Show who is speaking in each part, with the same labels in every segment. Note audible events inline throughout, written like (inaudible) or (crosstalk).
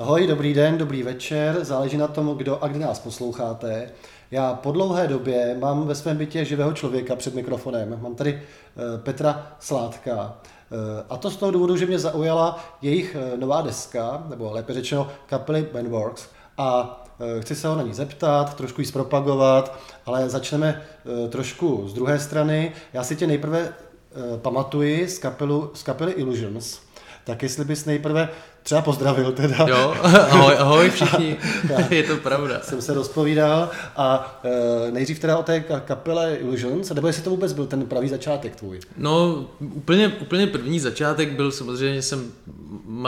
Speaker 1: Ahoj, dobrý den, dobrý večer, záleží na tom, kdo a kde nás posloucháte. Já po dlouhé době mám ve svém bytě živého člověka před mikrofonem. Mám tady eh, Petra Sládka. Eh, a to z toho důvodu, že mě zaujala jejich eh, nová deska, nebo lépe řečeno kapely Bandworks. A chci se ho na ní zeptat, trošku ji zpropagovat, ale začneme trošku z druhé strany. Já si tě nejprve pamatuji z, kapelu, z kapely Illusions. Tak jestli bys nejprve třeba pozdravil teda.
Speaker 2: Jo, ahoj, ahoj všichni, (laughs) je to pravda.
Speaker 1: Jsem se rozpovídal a e, nejdřív teda o té kapele Illusions, nebo jestli to vůbec byl ten pravý začátek tvůj?
Speaker 2: No, úplně, úplně první začátek byl samozřejmě, jsem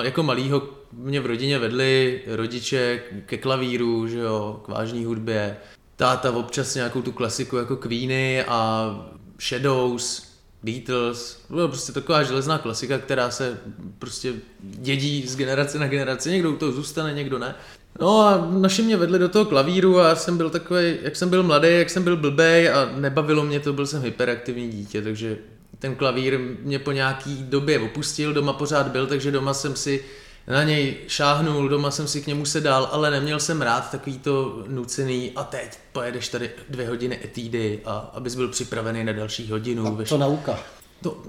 Speaker 2: jako malýho mě v rodině vedli rodiče ke klavíru, že jo, k vážné hudbě. Táta občas nějakou tu klasiku jako Queeny a Shadows, Beatles, byla prostě taková železná klasika, která se prostě dědí z generace na generaci, někdo to zůstane, někdo ne. No a naši mě vedli do toho klavíru a já jsem byl takový, jak jsem byl mladý, jak jsem byl blbej a nebavilo mě to, byl jsem hyperaktivní dítě, takže ten klavír mě po nějaký době opustil, doma pořád byl, takže doma jsem si na něj šáhnul, doma jsem si k němu sedal, ale neměl jsem rád takový to nucený a teď pojedeš tady dvě hodiny etídy a abys byl připravený na další hodinu.
Speaker 1: A to nauka.
Speaker 2: To,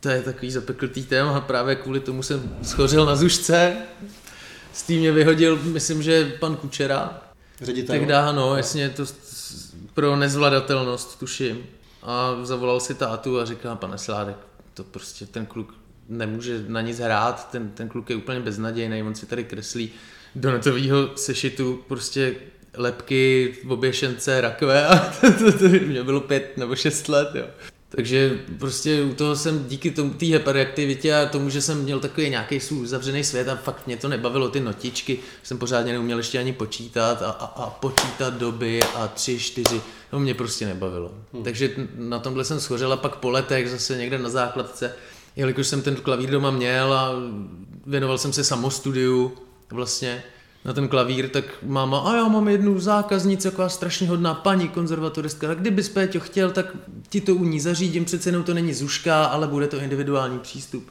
Speaker 2: to je takový zapeklitý téma a právě kvůli tomu jsem schořil na zušce. S tím mě vyhodil, myslím, že pan Kučera.
Speaker 1: Ředitel.
Speaker 2: Tehdy, no, jasně, to pro nezvladatelnost, tuším. A zavolal si tátu a říkal, pane Sládek, to prostě ten kluk nemůže na nic hrát, ten, ten kluk je úplně beznadějný, on si tady kreslí do notového sešitu prostě lepky oběšence, rakve a (laughs) to, to, to, to mě bylo pět nebo šest let, jo. Takže prostě u toho jsem díky tomu té hyperaktivitě a tomu, že jsem měl takový nějaký svůj uzavřený svět a fakt mě to nebavilo, ty notičky, jsem pořádně neuměl ještě ani počítat a, a, a počítat doby a tři, čtyři, to mě prostě nebavilo. Hmm. Takže na tomhle jsem schořel a pak po letech zase někde na základce jelikož jsem ten klavír doma měl a věnoval jsem se samostudiu vlastně na ten klavír, tak máma, a já mám jednu zákaznici, taková strašně hodná paní konzervatoristka, tak kdybys Péťo chtěl, tak ti to u ní zařídím, přece jenom to není zuška, ale bude to individuální přístup.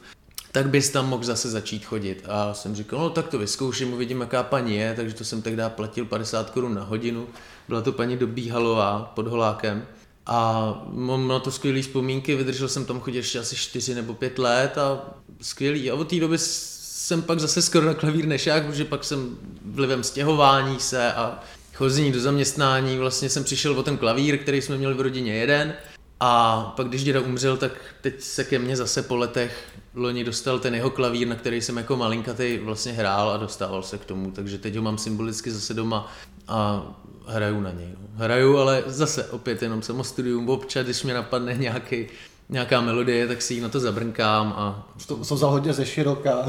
Speaker 2: Tak bys tam mohl zase začít chodit. A jsem říkal, no tak to vyzkouším, uvidím, jaká paní je, takže to jsem tehdy platil 50 korun na hodinu. Byla to paní Dobíhalová pod Holákem. A mám na to skvělé vzpomínky, vydržel jsem tam chodit ještě asi 4 nebo 5 let a skvělý. A od té doby jsem pak zase skoro na klavír nešák, protože pak jsem vlivem stěhování se a chození do zaměstnání, vlastně jsem přišel o ten klavír, který jsme měli v rodině jeden. A pak když děda umřel, tak teď se ke mně zase po letech loni dostal ten jeho klavír, na který jsem jako malinkatý vlastně hrál a dostával se k tomu, takže teď ho mám symbolicky zase doma a hraju na něj. No. Hraju, ale zase opět jenom samostudium, občas, když mě napadne nějaký nějaká melodie, tak si ji na to zabrnkám a...
Speaker 1: To jsem vzal hodně ze široka.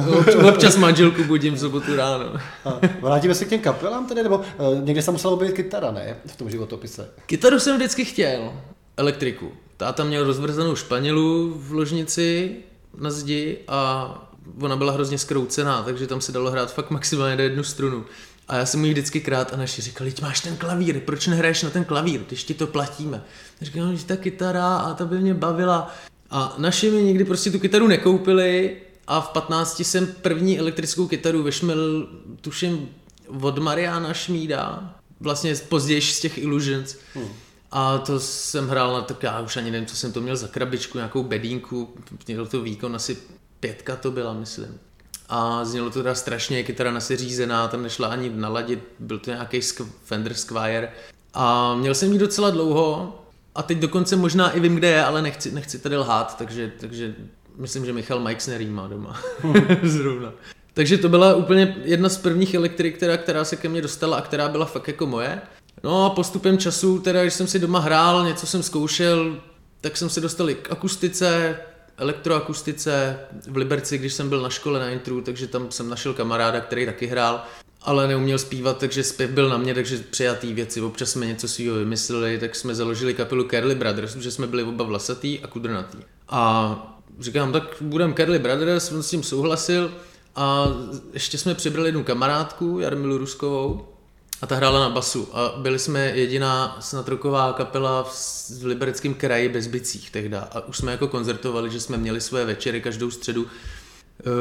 Speaker 2: Občas manželku budím v sobotu ráno.
Speaker 1: A vrátíme se k těm kapelám tedy, nebo uh, někde se musela být kytara, ne? V tom životopise.
Speaker 2: Kytaru jsem vždycky chtěl, elektriku. Táta měl rozvrzenou španělu v ložnici na zdi a ona byla hrozně skroucená, takže tam se dalo hrát fakt maximálně na jednu strunu. A já jsem mu vždycky krát a naši říkali, máš ten klavír, proč nehraješ na ten klavír, když ti to platíme. A říkal, no, že ta kytara a ta by mě bavila. A naši mi nikdy prostě tu kytaru nekoupili a v 15 jsem první elektrickou kytaru vyšmil, tuším, od Mariana Šmída, vlastně později z těch Illusions. Hmm. A to jsem hrál na, tak já už ani nevím, co jsem to měl za krabičku, nějakou bedínku, měl to výkon asi pětka to byla, myslím a znělo to teda strašně, kytara naseřízená, tam nešla ani naladit, byl to nějaký Fender Squire a měl jsem ji docela dlouho a teď dokonce možná i vím, kde je, ale nechci, nechci tady lhát, takže, takže myslím, že Michal Meixner má doma. (laughs) Zrovna. Takže to byla úplně jedna z prvních elektrik, která, která se ke mně dostala a která byla fakt jako moje. No a postupem času, teda když jsem si doma hrál, něco jsem zkoušel, tak jsem se dostal k akustice, elektroakustice v Liberci, když jsem byl na škole na intru, takže tam jsem našel kamaráda, který taky hrál, ale neuměl zpívat, takže zpěv byl na mě, takže přijatý věci. Občas jsme něco svýho vymysleli, tak jsme založili kapelu Curly Brothers, protože jsme byli oba vlasatý a kudrnatý. A říkám, tak budeme Curly Brothers, on s tím souhlasil a ještě jsme přibrali jednu kamarádku, Jarmilu Ruskovou, a ta hrála na basu. A byli jsme jediná snatroková kapela v, libereckém kraji bez bicích tehda. A už jsme jako koncertovali, že jsme měli své večery každou středu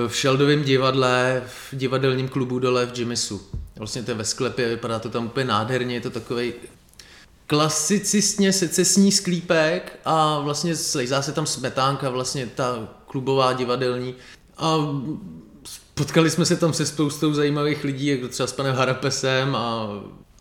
Speaker 2: v Sheldovém divadle, v divadelním klubu dole v Jimisu. Vlastně to je ve sklepě, vypadá to tam úplně nádherně, je to takový klasicistně secesní sklípek a vlastně slejzá se tam smetánka, vlastně ta klubová divadelní a potkali jsme se tam se spoustou zajímavých lidí, jako třeba s panem Harapesem a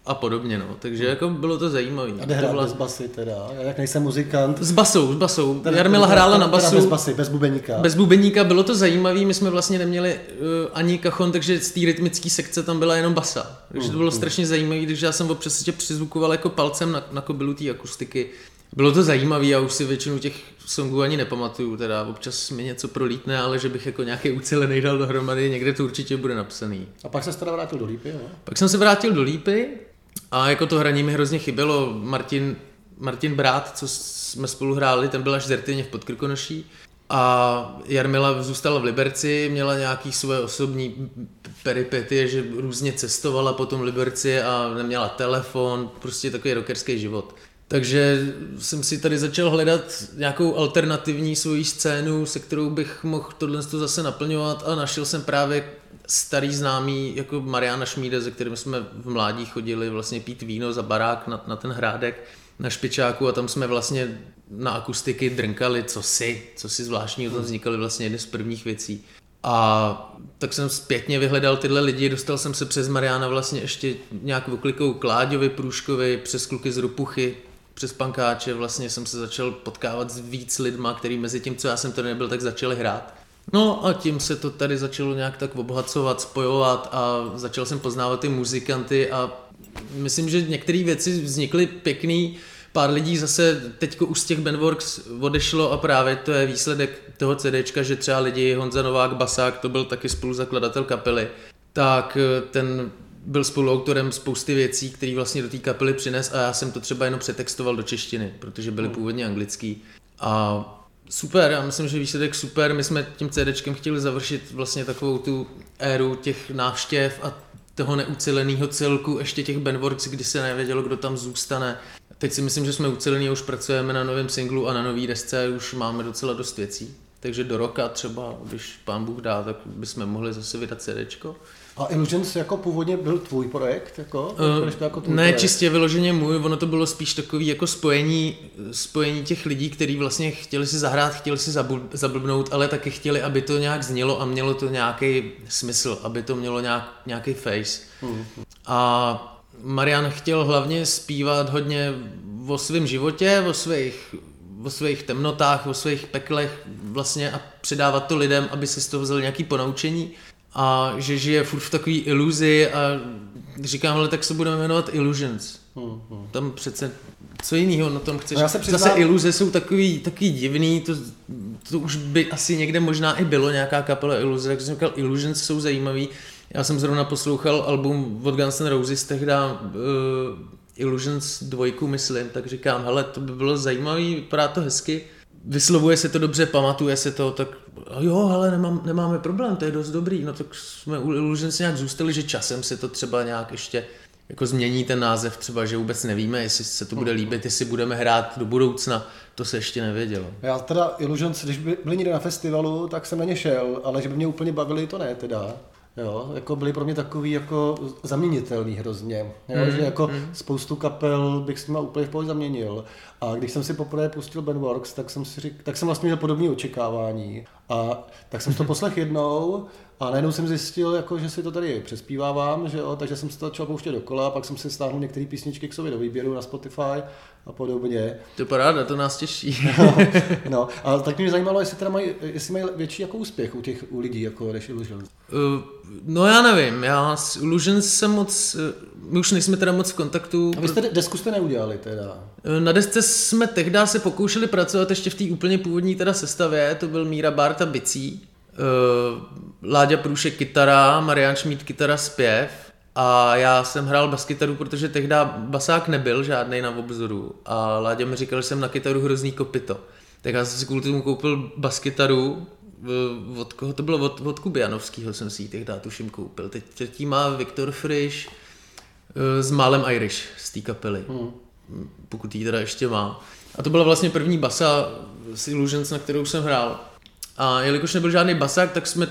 Speaker 2: a podobně, no. Takže jako bylo to zajímavé.
Speaker 1: A hrát byla... bez basy teda, já jak nejsem muzikant.
Speaker 2: S basou, s basou. Teda, Jarmila hrála na basu.
Speaker 1: bez basy, bez bubeníka.
Speaker 2: Bez bubeníka, bylo to zajímavé, my jsme vlastně neměli uh, ani kachon, takže z té rytmické sekce tam byla jenom basa. Takže to bylo uh, strašně zajímavé, když já jsem občas tě přizvukoval jako palcem na, na kobylu té akustiky. Bylo to zajímavé, já už si většinu těch songů ani nepamatuju, teda občas mi něco prolítne, ale že bych jako nějaký ucelený dal dohromady, někde to určitě bude napsaný.
Speaker 1: A pak se teda vrátil do Lípy, jo?
Speaker 2: Pak jsem se vrátil do Lípy, a jako to hraní mi hrozně chybělo. Martin, Martin Brát, co jsme spolu hráli, ten byl až zertyně v Podkrkonoší. A Jarmila zůstala v Liberci, měla nějaký svoje osobní peripety, že různě cestovala po tom Liberci a neměla telefon, prostě takový rockerský život. Takže jsem si tady začal hledat nějakou alternativní svoji scénu, se kterou bych mohl tohle zase naplňovat a našel jsem právě starý známý jako Mariana Šmíde, se kterým jsme v mládí chodili vlastně pít víno za barák na, na ten hrádek na špičáku a tam jsme vlastně na akustiky drnkali co si, co si zvláštního, tam vznikaly vlastně jedny z prvních věcí. A tak jsem zpětně vyhledal tyhle lidi, dostal jsem se přes Mariana vlastně ještě nějak oklikou Kláďovi, Průškovi, přes kluky z Rupuchy, přes pankáče, vlastně jsem se začal potkávat s víc lidma, který mezi tím, co já jsem tady nebyl, tak začali hrát. No a tím se to tady začalo nějak tak obohacovat, spojovat a začal jsem poznávat ty muzikanty a myslím, že některé věci vznikly pěkný, pár lidí zase teďko už z těch Bandworks odešlo a právě to je výsledek toho CDčka, že třeba lidi Honza Novák Basák, to byl taky spoluzakladatel kapely, tak ten byl spoluautorem spousty věcí, které vlastně do té kapely přines a já jsem to třeba jenom přetextoval do češtiny, protože byly hmm. původně anglický. A super, já myslím, že výsledek super. My jsme tím CDčkem chtěli završit vlastně takovou tu éru těch návštěv a toho neuceleného celku, ještě těch Benworks, kdy se nevědělo, kdo tam zůstane. Teď si myslím, že jsme ucelení a už pracujeme na novém singlu a na nový desce už máme docela dost věcí. Takže do roka třeba, když pán Bůh dá, tak bychom mohli zase vydat CDčko.
Speaker 1: A Illusions jako původně byl tvůj projekt? Jako?
Speaker 2: Uh, to jako tvůj ne, projekt? čistě vyloženě můj, ono to bylo spíš takový jako spojení, spojení těch lidí, kteří vlastně chtěli si zahrát, chtěli si zablbnout, ale taky chtěli, aby to nějak znělo a mělo to nějaký smysl, aby to mělo nějak, nějaký face. Uh-huh. A Marian chtěl hlavně zpívat hodně o svém životě, o svých o svých temnotách, o svých peklech vlastně a předávat to lidem, aby si z toho vzal nějaký ponaučení a že žije furt v takové iluzi a říkám, ale tak se budeme jmenovat Illusions. Hmm, hmm. Tam přece co jiného na tom chceš. No já se přiznám... Zase iluze jsou takový, takový divný, to, to už by asi někde možná i bylo nějaká kapela iluze, jak jsem říkal, Illusions jsou zajímavý. Já jsem zrovna poslouchal album od Guns N' Roses tehdy uh, Illusions dvojku, myslím, tak říkám, hele, to by bylo zajímavý, vypadá to hezky, vyslovuje se to dobře, pamatuje se to, tak jo, ale nemám, nemáme problém, to je dost dobrý, no tak jsme u Illusions nějak zůstali, že časem se to třeba nějak ještě jako změní ten název třeba, že vůbec nevíme, jestli se to bude líbit, jestli budeme hrát do budoucna, to se ještě nevědělo.
Speaker 1: Já teda Illusions, když byli někde na festivalu, tak jsem na ně šel, ale že by mě úplně bavili, to ne teda. Jo, jako byly pro mě takový jako zaměnitelný hrozně. Jo, mm, že jako mm. spoustu kapel bych s nimi úplně v pohodě zaměnil. A když jsem si poprvé pustil Ben Works, tak jsem, si řík, tak jsem vlastně měl podobné očekávání. A tak jsem to poslech jednou a najednou jsem zjistil, jako, že si to tady přespívávám, že jo, takže jsem si to začal pouštět dokola, pak jsem si stáhnul některé písničky k sobě do výběru na Spotify a podobně.
Speaker 2: To paráda, to nás těší.
Speaker 1: no, (laughs) no, a tak mě zajímalo, jestli, teda mají, jestli mají větší jako úspěch u těch u lidí, jako než Illusions. Uh,
Speaker 2: no já nevím, já s Illusions jsem moc, uh, my už nejsme teda moc v kontaktu.
Speaker 1: A vy jste desku jste neudělali teda?
Speaker 2: Uh, na desce jsme tehdy se pokoušeli pracovat ještě v té úplně původní teda sestavě, to byl Míra Barta Bicí, uh, Láďa Průšek kytara, Marian Šmíd kytara zpěv a já jsem hrál baskytaru, protože tehdy basák nebyl žádný na obzoru a Láďa mi říkal, že jsem na kytaru hrozný kopito. Tak já jsem si kvůli tomu koupil baskytaru, od koho to bylo, od, od Kubianovského jsem si ji tehdy tuším koupil. Teď, teď má Viktor Frisch eh, s Málem Irish z té kapely, hmm. pokud ji teda ještě má. A to byla vlastně první basa z Illusions, na kterou jsem hrál. A jelikož nebyl žádný basák, tak jsme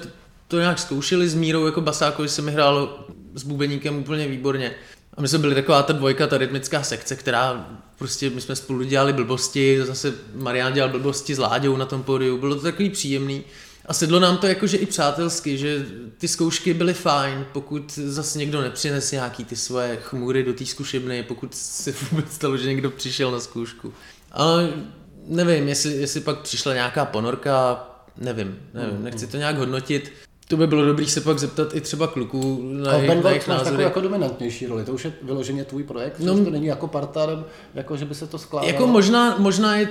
Speaker 2: to, nějak zkoušeli s Mírou jako basákovi se mi hrálo s bubeníkem úplně výborně. A my jsme byli taková ta dvojka, ta rytmická sekce, která prostě, my jsme spolu dělali blbosti, zase Marian dělal blbosti s Láďou na tom pódiu, bylo to takový příjemný. A sedlo nám to jakože i přátelsky, že ty zkoušky byly fajn, pokud zase někdo nepřines nějaký ty svoje chmury do té zkušebny, pokud se (laughs) vůbec stalo, že někdo přišel na zkoušku. Ale nevím, jestli, jestli pak přišla nějaká ponorka, nevím, nevím, nechci to nějak hodnotit. To by bylo dobré se pak zeptat i třeba kluků na, jejich, na jejich
Speaker 1: máš takovou
Speaker 2: názory.
Speaker 1: jako dominantnější roli, to už je vyloženě tvůj projekt,
Speaker 2: No,
Speaker 1: to není jako parta, jako že by se to skládalo.
Speaker 2: Jako možná, možná je,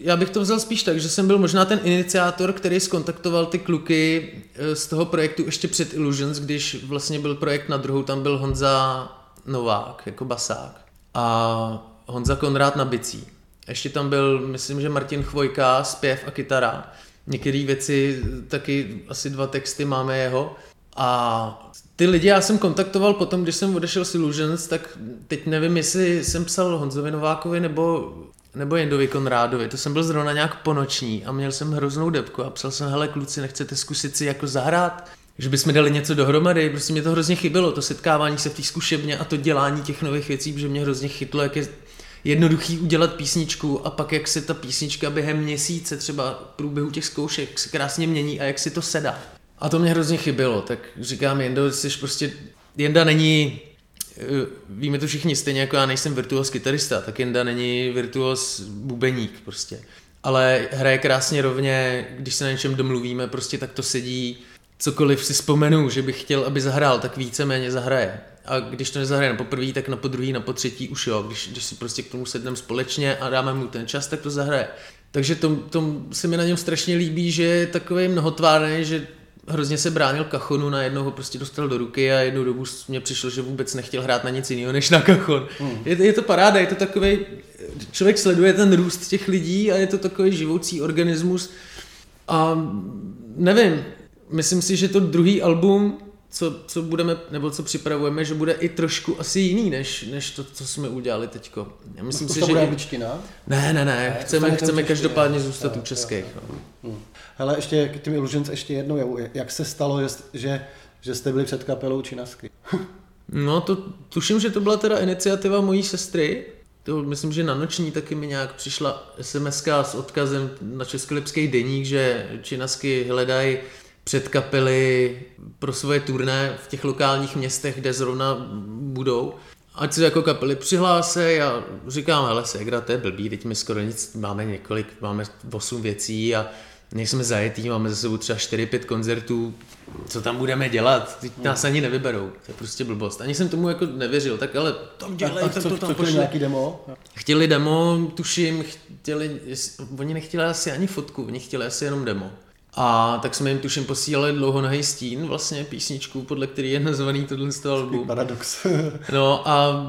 Speaker 2: já bych to vzal spíš tak, že jsem byl možná ten iniciátor, který skontaktoval ty kluky eh, z toho projektu ještě před Illusions, když vlastně byl projekt na druhou, tam byl Honza Novák jako basák a Honza Konrád na bicí. Ještě tam byl, myslím, že Martin Chvojka, zpěv a kytara. Některé věci, taky asi dva texty máme jeho. A ty lidi já jsem kontaktoval potom, když jsem odešel z Illusions, tak teď nevím, jestli jsem psal Honzovi Novákovi nebo, nebo Jendovi Konrádovi. To jsem byl zrovna nějak ponoční a měl jsem hroznou depku a psal jsem, hele kluci, nechcete zkusit si jako zahrát? Že bychom dali něco dohromady, prostě mě to hrozně chybělo, to setkávání se v té zkušebně a to dělání těch nových věcí, protože mě hrozně chytlo, jak je jednoduchý udělat písničku a pak jak se ta písnička během měsíce třeba v průběhu těch zkoušek se krásně mění a jak si to sedá. A to mě hrozně chybělo, tak říkám, Jendo, jsi prostě, Jenda není, víme to všichni, stejně jako já nejsem virtuos kytarista, tak Jenda není virtuos bubeník prostě. Ale hraje krásně rovně, když se na něčem domluvíme, prostě tak to sedí, cokoliv si vzpomenu, že bych chtěl, aby zahrál, tak víceméně zahraje. A když to nezahraje na poprvé, tak na podruhý, na potřetí už jo. Když, když si prostě k tomu sedneme společně a dáme mu ten čas, tak to zahraje. Takže to, to se mi na něm strašně líbí, že je takový mnohotvárný, že hrozně se bránil kachonu, najednou ho prostě dostal do ruky a jednu dobu mě přišlo, že vůbec nechtěl hrát na nic jiného než na kachon. Hmm. Je, je to paráda, je to takový, člověk sleduje ten růst těch lidí a je to takový živoucí organismus a nevím, myslím si, že to druhý album, co, co budeme, nebo co připravujeme, že bude i trošku asi jiný, než, než to, co jsme udělali teďko. Já myslím
Speaker 1: to,
Speaker 2: si,
Speaker 1: to
Speaker 2: že...
Speaker 1: bude angličtina?
Speaker 2: Ne, ne, ne, chceme, chceme každopádně zůstat u českých. no.
Speaker 1: Hmm. Hele, ještě k těm Illusions ještě jednou, jak se stalo, že, že, jste byli před kapelou Činasky? (laughs)
Speaker 2: No to tuším, že to byla teda iniciativa mojí sestry. To myslím, že na noční taky mi nějak přišla sms s odkazem na Českolipský deník, že činasky hledají předkapely pro svoje turné v těch lokálních městech, kde zrovna budou. Ať se jako kapely přihlásí a říkám, hele Segra, to je blbý, teď my skoro nic, máme několik, máme 8 věcí a nejsme zajetý, máme za sebou třeba 4-5 koncertů, co tam budeme dělat, teď nás ani nevyberou, to je prostě blbost. Ani jsem tomu jako nevěřil, tak ale tam dělej,
Speaker 1: a
Speaker 2: tak
Speaker 1: co,
Speaker 2: to
Speaker 1: co
Speaker 2: tam pošli.
Speaker 1: nějaký demo?
Speaker 2: Chtěli demo, tuším, chtěli, oni nechtěli asi ani fotku, oni chtěli asi jenom demo. A tak jsme jim tuším posílali dlouhonohý stín, vlastně písničku, podle který je nazvaný tohle z toho album.
Speaker 1: Paradox.
Speaker 2: No a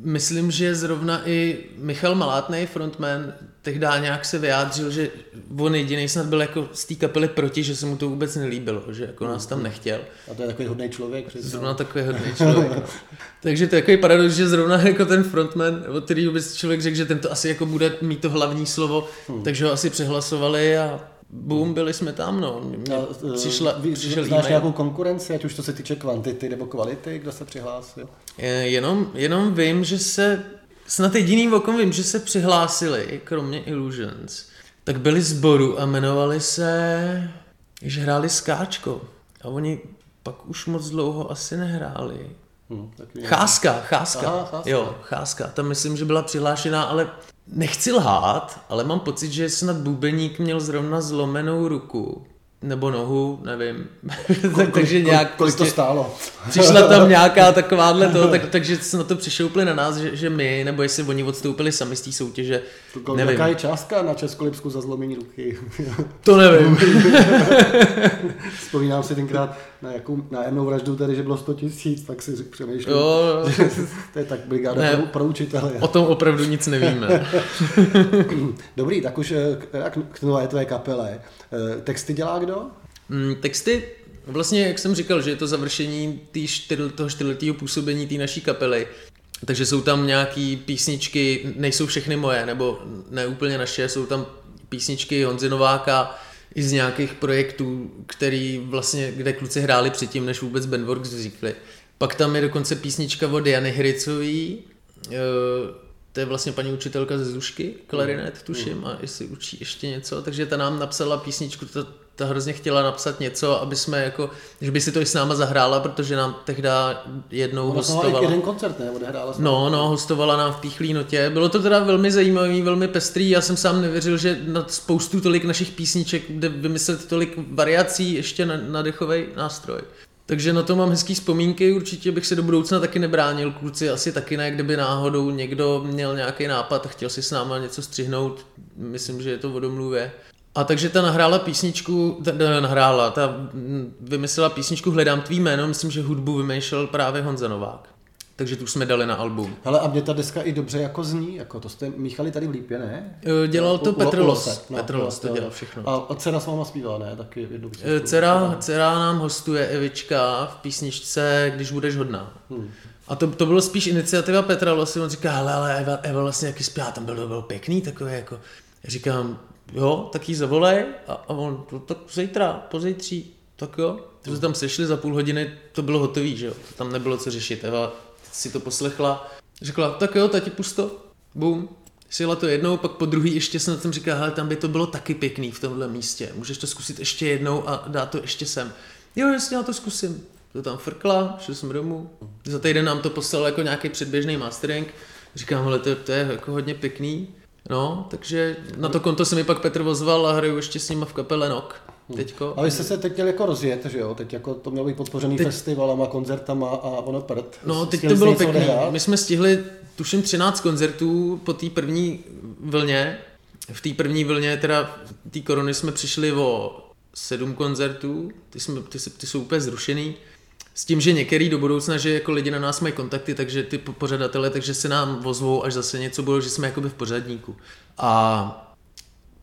Speaker 2: myslím, že zrovna i Michal Malátnej, frontman, tehdy nějak se vyjádřil, že on jediný snad byl jako z té kapely proti, že se mu to vůbec nelíbilo, že jako nás tam nechtěl.
Speaker 1: A to je takový hodný člověk. přiznám.
Speaker 2: Zrovna takový hodný člověk. (laughs) Takže to je takový paradox, že zrovna jako ten frontman, od by si člověk řekl, že tento asi jako bude mít to hlavní slovo, hmm. takže ho asi přehlasovali a boom, byli jsme tam, no. Mě
Speaker 1: A, eh,
Speaker 2: přišla,
Speaker 1: vy,
Speaker 2: přišel
Speaker 1: znáš
Speaker 2: e-mail.
Speaker 1: nějakou konkurenci, ať už to se týče kvantity nebo kvality, kdo se přihlásil?
Speaker 2: Jenom, jenom vím, že se, snad jediným okom vím, že se přihlásili, kromě Illusions, tak byli zboru a jmenovali se, že hráli Skáčko. A oni pak už moc dlouho asi nehráli.
Speaker 1: Hm, nějaký-
Speaker 2: Cháska, cháska.
Speaker 1: Aha, Cháska.
Speaker 2: Jo, cháska. Tam myslím, že byla přihlášená, ale nechci lhát, ale mám pocit, že snad bubeník měl zrovna zlomenou ruku. Nebo nohu, nevím. tak, (laughs) takže nějak
Speaker 1: Kolik to
Speaker 2: prostě-
Speaker 1: stálo?
Speaker 2: Přišla tam (laughs) nějaká takováhle to, tak, takže (laughs) se na to přišoupli na nás, že, že my, nebo jestli oni odstoupili sami z té soutěže,
Speaker 1: Kolik-
Speaker 2: nevím.
Speaker 1: Jaká je částka na Českolipsku za zlomení ruky?
Speaker 2: To nevím.
Speaker 1: Vzpomínám si tenkrát na jakou nájemnou vraždu, tady, že bylo 100 tisíc, tak si přemýšlím,
Speaker 2: Jo, (laughs)
Speaker 1: to je tak brigáda
Speaker 2: Ne.
Speaker 1: pro, pro učitele.
Speaker 2: o tom opravdu nic nevíme. (laughs)
Speaker 1: Dobrý, tak už eh, k, k, k nové tvé kapele. Eh, Texty dělá kdo?
Speaker 2: Mm, texty, vlastně jak jsem říkal, že je to završení tý čtyř, toho čtyřletého působení té naší kapely, takže jsou tam nějaký písničky, nejsou všechny moje, nebo ne úplně naše, jsou tam písničky Honzy Nováka, i z nějakých projektů, který vlastně, kde kluci hráli předtím, než vůbec Bandworks vznikli. Pak tam je dokonce písnička od Jany Hricový, eh, to je vlastně paní učitelka ze Zušky, klarinet tuším, a jestli učí ještě něco, takže ta nám napsala písničku, ta, ta hrozně chtěla napsat něco, aby jsme jako, že by si to i s náma zahrála, protože nám tehdy jednou
Speaker 1: Ona
Speaker 2: hostovala.
Speaker 1: jeden koncert, ne? Odehrála.
Speaker 2: No, no, hostovala nám v Píchlý notě. Bylo to teda velmi zajímavý, velmi pestrý. Já jsem sám nevěřil, že na spoustu tolik našich písniček jde vymyslet tolik variací ještě na, na dechový nástroj. Takže na to mám hezký vzpomínky, určitě bych se do budoucna taky nebránil, kluci asi taky ne, kdyby náhodou někdo měl nějaký nápad a chtěl si s náma něco střihnout, myslím, že je to o domluvě. A takže ta nahrála písničku, ta, ta nahrála, ta mm, vymyslela písničku Hledám tvý jméno, myslím, že hudbu vymýšlel právě Honza Novák. Takže tu jsme dali na album.
Speaker 1: Hele, a mě ta deska i dobře jako zní, jako to jste míchali tady v Lípě, ne?
Speaker 2: Eh, Dělal to Petr Los.
Speaker 1: No,
Speaker 2: Petr Los to dělal všechno.
Speaker 1: A, a dcera s váma zpívá, ne? Taky jednu písničku.
Speaker 2: Eh, Dcera, dcera nám hostuje Evička v písničce Když budeš hodná.
Speaker 1: Hmm.
Speaker 2: A to, to bylo spíš iniciativa Petra Losy, on říká, hele, ale Eva, Eva vlastně jaký zpěvá, tam byl, byl pěkný takový, jako, říkám, jo, tak jí zavolej, a, a on, to, tak zítra, pozítří, tak jo. Takže jsme tam sešli za půl hodiny, to bylo hotový, že jo, tam nebylo co řešit, Eva si to poslechla, řekla, tak jo, tati pusto, bum, Sjela to jednou, pak po druhý ještě jsem tam říkal, hele, tam by to bylo taky pěkný v tomhle místě. Můžeš to zkusit ještě jednou a dát to ještě sem. Jo, jasně, já to zkusím. To tam frkla, šel jsem domů. Za týden nám to poslal jako nějaký předběžný mastering. Říkám, hele, to, to je jako hodně pěkný. No, takže na to konto se mi pak Petr ozval a hraju ještě s nima v kapele NOK. Teďko.
Speaker 1: A vy jste se teď měli jako rozjet, že jo? Teď jako to mělo být podpořený teď... festivalama, koncertama a ono prd.
Speaker 2: No, teď
Speaker 1: Chtěli
Speaker 2: to bylo
Speaker 1: odehrát?
Speaker 2: My jsme stihli, tuším, 13 koncertů po té první vlně. V té první vlně, teda té korony jsme přišli o sedm koncertů, ty, jsme, ty, ty jsou úplně zrušený. S tím, že některý do budoucna, že jako lidi na nás mají kontakty, takže ty po- pořadatele, takže se nám ozvou, až zase něco bylo, že jsme jakoby v pořadníku. A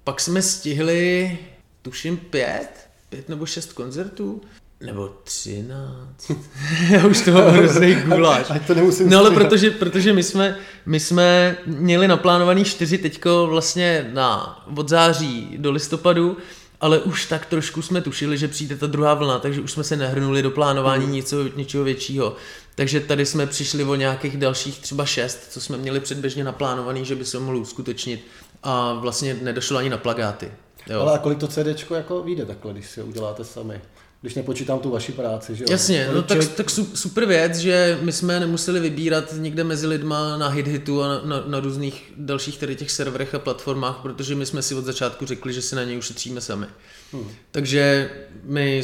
Speaker 2: pak jsme stihli, tuším, pět, pět nebo šest koncertů, nebo třináct. (laughs) Já už toho hrozný guláš. (laughs)
Speaker 1: Ať to nemusím
Speaker 2: No ale
Speaker 1: stříhat.
Speaker 2: protože, protože my jsme, my jsme měli naplánovaný čtyři teďko vlastně na, od září do listopadu, ale už tak trošku jsme tušili, že přijde ta druhá vlna, takže už jsme se nehrnuli do plánování
Speaker 1: Hmm.
Speaker 2: něco, něčeho většího. Takže tady jsme přišli o nějakých dalších třeba šest, co jsme měli předběžně naplánovaný, že by se mohlo uskutečnit a vlastně nedošlo ani na plagáty. Jo.
Speaker 1: Ale a kolik to CDčko jako vyjde takhle, když si ho uděláte sami? Když nepočítám tu vaši práci, že jo?
Speaker 2: Jasně, no tak, tak su- super věc, že my jsme nemuseli vybírat někde mezi lidma na HitHitu a na, na, na různých dalších tady těch serverech a platformách, protože my jsme si od začátku řekli, že si na něj ušetříme sami. Hmm. Takže my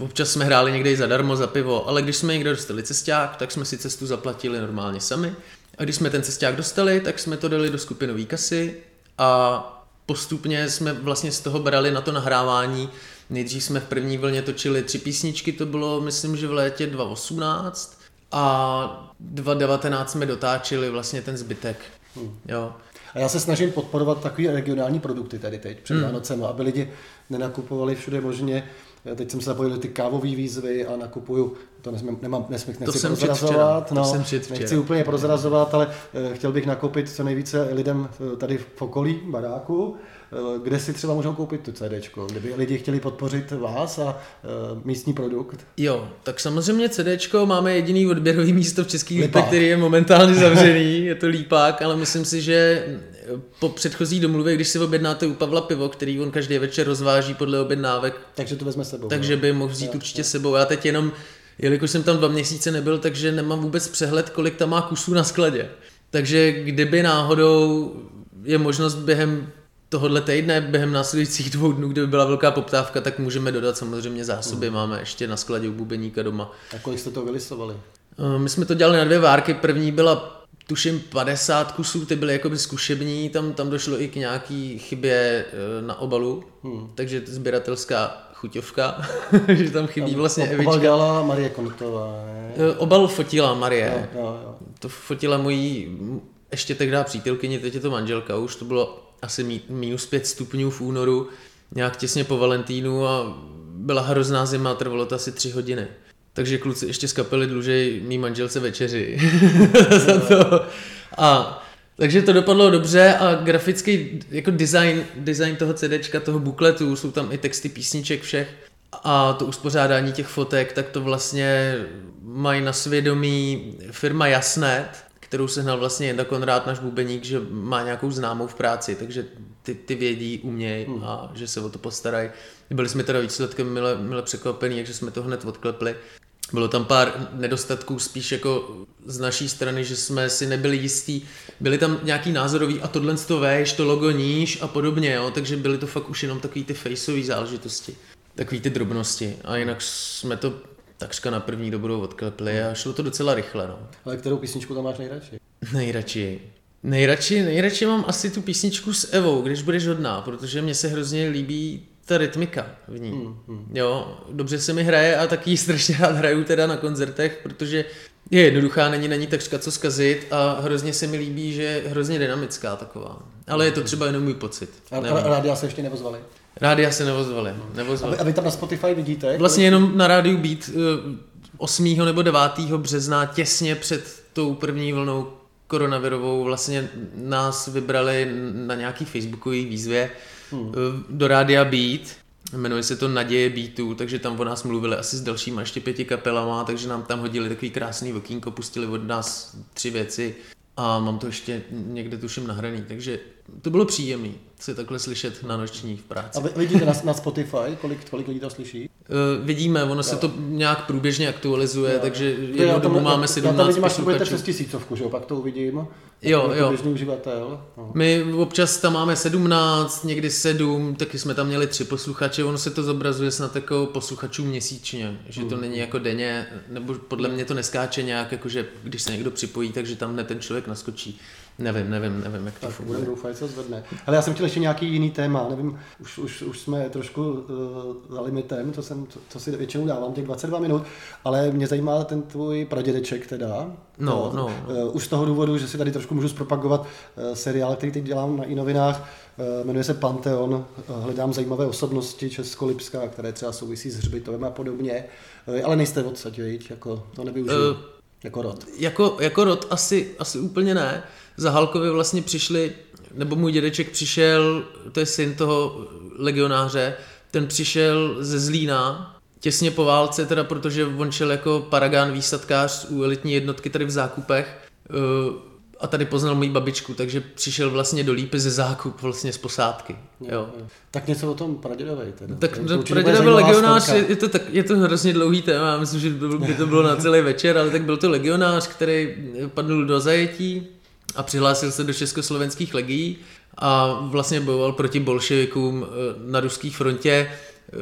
Speaker 2: občas jsme hráli někde i zadarmo za pivo, ale když jsme někde dostali cesták, tak jsme si cestu zaplatili normálně sami. A když jsme ten cesták dostali, tak jsme to dali do skupinové kasy a postupně jsme vlastně z toho brali na to nahrávání. Nejdřív jsme v první vlně točili tři písničky, to bylo myslím, že v létě 2018 a 2019 jsme dotáčeli vlastně ten zbytek. Jo.
Speaker 1: A já se snažím podporovat takový regionální produkty tady teď před hmm. Aby lidi nenakupovali všude možně. Teď jsem se zapojil ty kávové výzvy a nakupuju, to nesmím, nemám, nesmím, nechci
Speaker 2: jsem četl
Speaker 1: prozrazovat,
Speaker 2: včera, to
Speaker 1: no,
Speaker 2: jsem včera.
Speaker 1: nechci úplně prozrazovat, ale eh, chtěl bych nakoupit co nejvíce lidem eh, tady v okolí baráku, eh, kde si třeba můžou koupit tu CDčko, kdyby lidi chtěli podpořit vás a místní produkt.
Speaker 2: Jo, tak samozřejmě CDčko máme jediný odběrový místo v České který je momentálně zavřený, je to lípák, ale myslím si, že po předchozí domluvě, když si objednáte u Pavla pivo, který on každý večer rozváží podle objednávek,
Speaker 1: Takže to vezme sebou.
Speaker 2: takže
Speaker 1: no.
Speaker 2: by mohl vzít určitě sebou. Já teď jenom, jelikož jsem tam dva měsíce nebyl, takže nemám vůbec přehled, kolik tam má kusů na skladě. Takže kdyby náhodou je možnost během tohohle týdne, během následujících dvou dnů, kdyby byla velká poptávka, tak můžeme dodat samozřejmě zásoby. Máme ještě na skladě u Bubeníka doma.
Speaker 1: A kolik jste to vylisovali?
Speaker 2: Eh, My jsme to dělali na dvě várky. První byla tuším 50 kusů, ty byly jakoby zkušební, tam, tam došlo i k nějaký chybě eh, na obalu, hmm. takže sběratelská chuťovka, (laughs) že tam chybí vlastně
Speaker 1: Obal
Speaker 2: Evička.
Speaker 1: dělala Marie Konutová, ne?
Speaker 2: Eh, Obal fotila Marie,
Speaker 1: Jo, jo.
Speaker 2: to fotila mojí ještě tehdy přítelkyně, teď je to manželka, už to bylo asi minus 5 stupňů v únoru, nějak těsně po Valentínu a byla hrozná zima, trvalo to asi 3 hodiny. Takže kluci ještě z kapely dlužej mý manželce večeři (laughs) (laughs) za to. A Takže to dopadlo dobře a grafický jako design, design toho CDčka, toho bukletu, jsou tam i texty písniček všech a to uspořádání těch fotek, tak to vlastně mají na svědomí firma Jasnet, kterou se hnal vlastně Jenda Konrád, náš bubeník, že má nějakou známou v práci, takže ty, ty vědí, umějí hmm. a že se o to postarají. Byli jsme teda výsledkem mile, mile překvapení, takže jsme to hned odklepli. Bylo tam pár nedostatků spíš jako z naší strany, že jsme si nebyli jistí. Byly tam nějaký názorový a tohle to vejš, to logo níž a podobně, jo? takže byly to fakt už jenom takový ty faceové záležitosti, takový ty drobnosti. A jinak jsme to takřka na první dobrou odklepli a šlo to docela rychle. No.
Speaker 1: Ale kterou písničku tam máš nejradši?
Speaker 2: Nejradši. Nejradši, nejradši mám asi tu písničku s Evou, když budeš hodná, protože mně se hrozně líbí ta rytmika v ní. Hmm, hmm. Jo, dobře se mi hraje a taky strašně rád hraju teda na koncertech, protože je jednoduchá, není na ní takřka co zkazit a hrozně se mi líbí, že je hrozně dynamická taková. Ale je to třeba jenom můj pocit.
Speaker 1: A rádia se ještě nevozvali?
Speaker 2: Rádia se nevozvali. nevozvali.
Speaker 1: A, vy, a vy tam na Spotify vidíte?
Speaker 2: Vlastně jenom na rádiu Beat 8. Eh, nebo 9. března těsně před tou první vlnou koronavirovou vlastně nás vybrali na nějaký facebookový výzvě hmm. do rádia Beat. Jmenuje se to Naděje Beatů, takže tam o nás mluvili asi s dalšíma ještě pěti kapelama, takže nám tam hodili takový krásný okýnko, pustili od nás tři věci a mám to ještě někde tuším nahraný, takže to bylo příjemné se takhle slyšet na noční v práci.
Speaker 1: A vidíte na, na Spotify, kolik, kolik lidí to slyší?
Speaker 2: Uh, vidíme, ono jo. se to nějak průběžně aktualizuje, jo. takže jednou dobu máme 17 Já tam vidím, až
Speaker 1: to budete přes tisícovku, že jo, pak to uvidím.
Speaker 2: Jo, jo.
Speaker 1: Běžný uživatel. No.
Speaker 2: My občas tam máme 17, někdy 7, taky jsme tam měli tři posluchače, ono se to zobrazuje snad jako posluchačů měsíčně, že to mm. není jako denně, nebo podle mě to neskáče nějak, jakože když se někdo připojí, takže tam hned ten člověk naskočí. Nevím, nevím, nevím, jak to tak funguje.
Speaker 1: Budeme doufat, co zvedne. Ale já jsem chtěl ještě nějaký jiný téma, nevím, už, už, už jsme trošku uh, za limitem, to, jsem, to, to si většinou dávám, těch 22 minut, ale mě zajímá ten tvůj pradědeček teda.
Speaker 2: No, no.
Speaker 1: Uh, už z toho důvodu, že si tady trošku můžu zpropagovat uh, seriál, který teď dělám na i novinách, uh, jmenuje se Panteon, uh, hledám zajímavé osobnosti Českolipská, které třeba souvisí s hřbitovem a podobně, ale nejste odsaď, jako to nevyužiju. Uh, jako rod.
Speaker 2: Jako, jako rod asi, asi úplně ne za Halkovi vlastně přišli, nebo můj dědeček přišel, to je syn toho legionáře, ten přišel ze Zlína, těsně po válce, teda protože on šel jako paragán výsadkář u elitní jednotky tady v Zákupech eh, a tady poznal moji babičku, takže přišel vlastně do Lípy ze Zákup, vlastně z posádky. Jo, jo. jo.
Speaker 1: Tak něco o tom pradědovej teda.
Speaker 2: Tak pradědový legionář, je, je, to, tak, je to hrozně dlouhý téma, myslím, že by to bylo na celý večer, ale tak byl to legionář, který padl do zajetí, a přihlásil se do československých legií a vlastně bojoval proti bolševikům eh, na ruských frontě eh,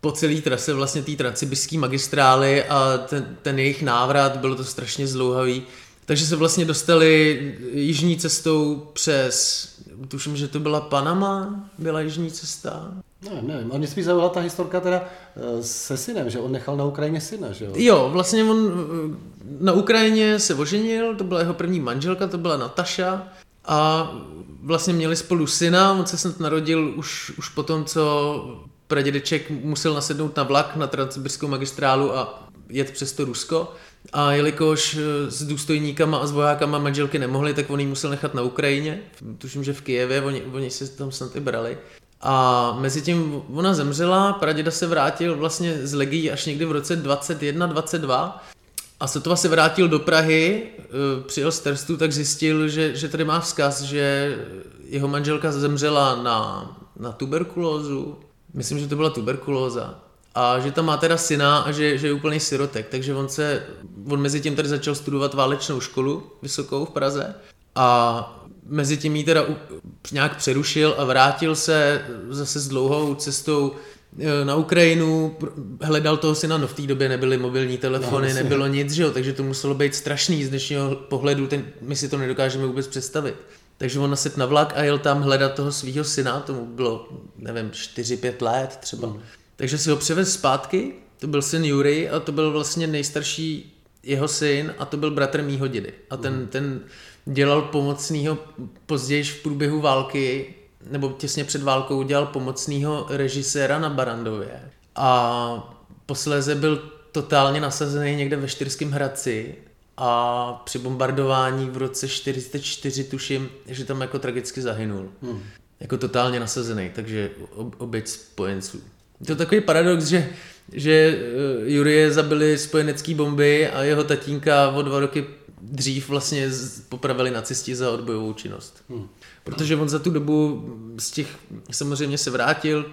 Speaker 2: po celé trase vlastně té transsibirské magistrály a ten, ten jejich návrat, bylo to strašně zlouhavý. Takže se vlastně dostali jižní cestou přes, tuším, že to byla Panama, byla jižní cesta.
Speaker 1: Ne, nevím, ale mě spíš zaujala ta historka teda eh, se synem, že on nechal na Ukrajině syna, že jo?
Speaker 2: Jo, vlastně on na Ukrajině se oženil, to byla jeho první manželka, to byla Nataša a vlastně měli spolu syna, on se snad narodil už, už po tom, co pradědeček musel nasednout na vlak na transsibirskou magistrálu a jet přes to Rusko. A jelikož eh, s důstojníkama a s vojákama manželky nemohli, tak on ji musel nechat na Ukrajině. Tuším, že v Kijevě, oni, oni se tam snad i brali. A mezi tím ona zemřela, praděda se vrátil vlastně z legií až někdy v roce 21-22 a sotva se vrátil do Prahy, eh, přijel z Terstu, tak zjistil, že, že tady má vzkaz, že jeho manželka zemřela na, na tuberkulózu. Myslím, že to byla tuberkulóza. A že tam má teda syna a že, že je úplný sirotek. Takže on se, on mezi tím tady začal studovat válečnou školu vysokou v Praze. A mezi tím jí teda nějak přerušil a vrátil se zase s dlouhou cestou Eh, na Ukrajinu, hledal toho syna, no v té době nebyly mobilní telefony, no, nebylo nic, že jo, takže to muselo být strašný z dnešního pohledu, ten, my si to nedokážeme vůbec představit. Takže on naset na vlak a jel tam hledat toho svého syna, tomu bylo, nevím, 4-5 let třeba. Mm. Takže si ho převez zpátky, to byl syn Jury a to byl vlastně nejstarší jeho syn a to byl bratr mýho dědy. A ten, mm. ten dělal pomocného později v průběhu války nebo těsně před válkou udělal pomocného režiséra na Barandově a posléze byl totálně nasazený někde ve Štyrském Hradci a při bombardování v roce 44 tuším, že tam jako tragicky zahynul. Hmm. Jako totálně nasazený, takže oběť spojenců. To je takový paradox, že, že eh, Jurie zabili spojenecký bomby a jeho tatínka o dva roky dřív vlastně popravili nacisti za odbojovou činnost. Hmm. Protože on za tu dobu z těch samozřejmě se vrátil,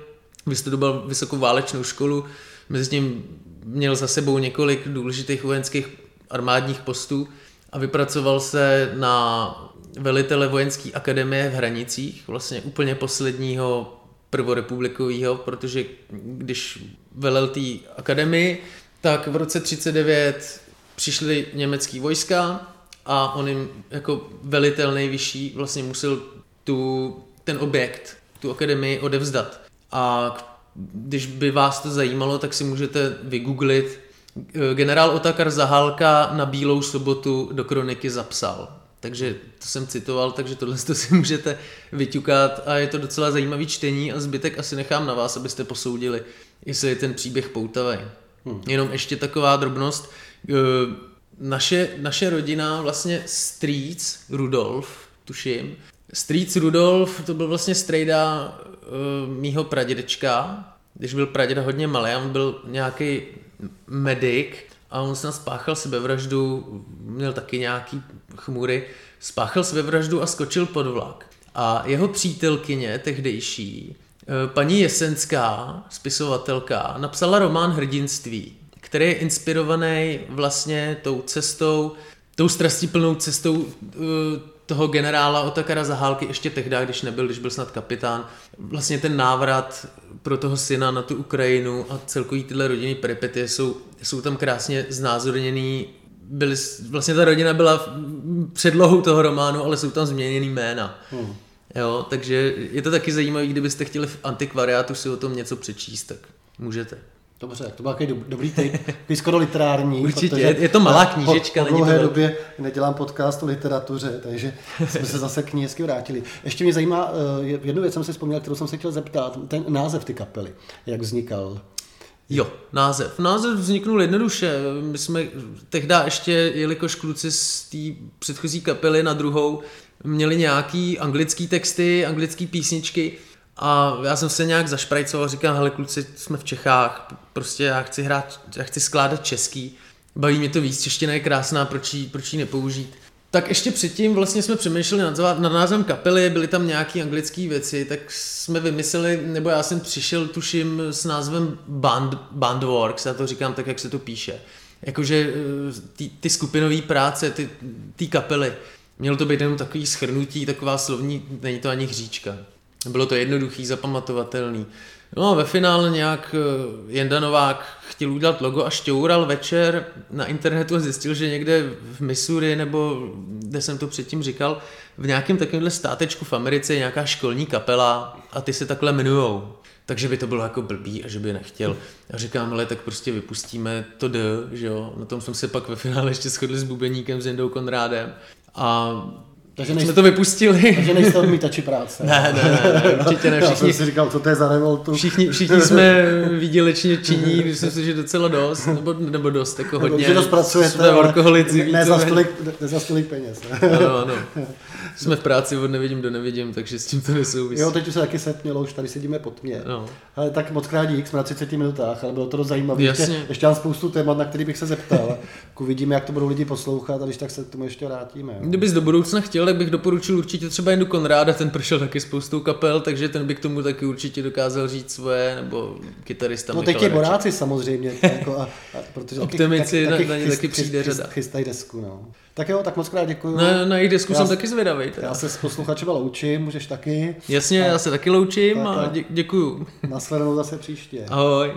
Speaker 2: vystudoval vysokou válečnou školu, mezi tím měl za sebou několik důležitých vojenských armádních postů a vypracoval se na velitele vojenské akademie v Hranicích, vlastně úplně posledního prvorepublikového, protože když velel té akademii, tak v roce 39 přišly německý vojska a on jim jako velitel nejvyšší vlastně musel tu, ten objekt, tu akademii odevzdat. A když by vás to zajímalo, tak si můžete vygooglit. Generál Otakar Zahálka na Bílou sobotu do kroniky zapsal. Takže to jsem citoval, takže tohle to si (laughs) můžete vyťukat a je to docela zajímavý čtení a zbytek asi nechám na vás, abyste posoudili, jestli je ten příběh poutavý. Hmm. Jenom ještě taková drobnost. Eh, naše, naše rodina, vlastně strýc Rudolf, tuším, strýc Rudolf, to byl vlastně strejda uh, mýho pradědečka, když byl praděda hodně malý, on byl nějaký medic a on se spáchal sebevraždu, měl taky nějaký chmury, spáchal sebevraždu a skočil pod vlak. A jeho přítelkyně tehdejší, eh, paní Jesenská, spisovatelka, napsala román Hrdinství, který je inspirovaný vlastně tou cestou, tou strastiplnou cestou uh, toho generála Otakara Zahálky ještě tehdy, když nebyl, když byl snad kapitán. Vlastně ten návrat pro toho syna na tu Ukrajinu a celkový tyhle rodinný peripetie jsou, jsou tam krásně znázorněný. Byly, vlastně ta rodina byla předlohou toho románu, ale jsou tam změněný jména. Hmm. Jo, takže je to taky zajímavé, kdybyste chtěli v antikvariátu si o tom něco přečíst, tak můžete.
Speaker 1: Dobře, to byl takový dobrý tip, skoro literární.
Speaker 2: Určitě, je to malá knížečka.
Speaker 1: Po, po dlouhé době nedělám podcast o literatuře, takže jsme se zase k ní hezky vrátili. Ještě mě zajímá, eh, jednu věc jsem si vzpomněl, kterou jsem se chtěl zeptat, ten název ty kapely, jak vznikal?
Speaker 2: Jo, název. Název vzniknul jednoduše. My jsme tehdy ještě, jelikož kluci z té předchozí kapely na druhou měli nějaký anglický texty, anglické písničky, a já jsem se nějak zašprajcoval, říkám, hele kluci, jsme v Čechách, prostě já chci hrát, já chci skládat český, baví mě to víc, čeština je krásná, proč ji, proč ji nepoužít. Tak ještě předtím vlastně jsme přemýšleli nad, nad názvem kapely, byly tam nějaké anglické věci, tak jsme vymysleli, nebo já jsem přišel, tuším, s názvem Band, Bandworks, já to říkám tak, jak se to píše. Jakože eh, ty, ty skupinové práce, ty, ty kapely, mělo to být jenom takový schrnutí, taková slovní, není to ani hříčka. Bylo to jednoduchý, zapamatovatelný. No a ve finále nějak eh, Jenda Novák chtěl udělat logo a šťoural večer na internetu a zjistil, že někde v Missouri nebo kde jsem to předtím říkal, v nějakém takovémhle státečku v Americe je nějaká školní kapela a ty se takhle jmenujou. Takže by to bylo jako blbý a že by nechtěl. A říkám, ale tak prostě vypustíme to D, že jo. Na tom jsme se pak ve finále ještě shodli s Bubeníkem, s Jendou Konrádem. A takže nejste, jsme to vypustili.
Speaker 1: Takže nejste odmítači práce.
Speaker 2: ne, ne, ne, ne, určitě ne.
Speaker 1: Všichni, Já jsem si říkal, co to je za revoltu.
Speaker 2: Všichni, všichni jsme výdělečně činí, myslím si, že docela dost, nebo, nebo dost, jako hodně.
Speaker 1: Dobře dost pracujete,
Speaker 2: jsme workoholici.
Speaker 1: Ne, ne, za stolik, ne za stolik peněz.
Speaker 2: Ne? Ano, ano. Jsme v práci od nevidím do nevidím, takže s tím to nesouvisí.
Speaker 1: Jo, teď už se taky setmělo, už tady sedíme pod mě. No. Ale tak moc krát dík, jsme na 30 minutách, ale bylo to dost zajímavé. Ještě, ještě mám spoustu témat, na který bych se zeptal. Uvidíme, jak to budou lidi poslouchat a když tak se k tomu ještě vrátíme. Jo.
Speaker 2: Kdybys do budoucna chtěl, tak bych doporučil určitě třeba jen do Konráda, ten prošel taky spoustou kapel, takže ten by k tomu taky určitě dokázal říct svoje, nebo kytarista
Speaker 1: No teď je Boráci samozřejmě, jako a, a, protože
Speaker 2: Optimici taky, taky, na, na ně taky přijde řada.
Speaker 1: Chystají desku, no. Tak jo, tak moc krát děkuji.
Speaker 2: Na, na jejich desku já, jsem taky zvědavý.
Speaker 1: Já se s posluchačema loučím, můžeš taky.
Speaker 2: Jasně, a, já se taky loučím a dě, děkuju.
Speaker 1: Nasledanou zase příště.
Speaker 2: Ahoj.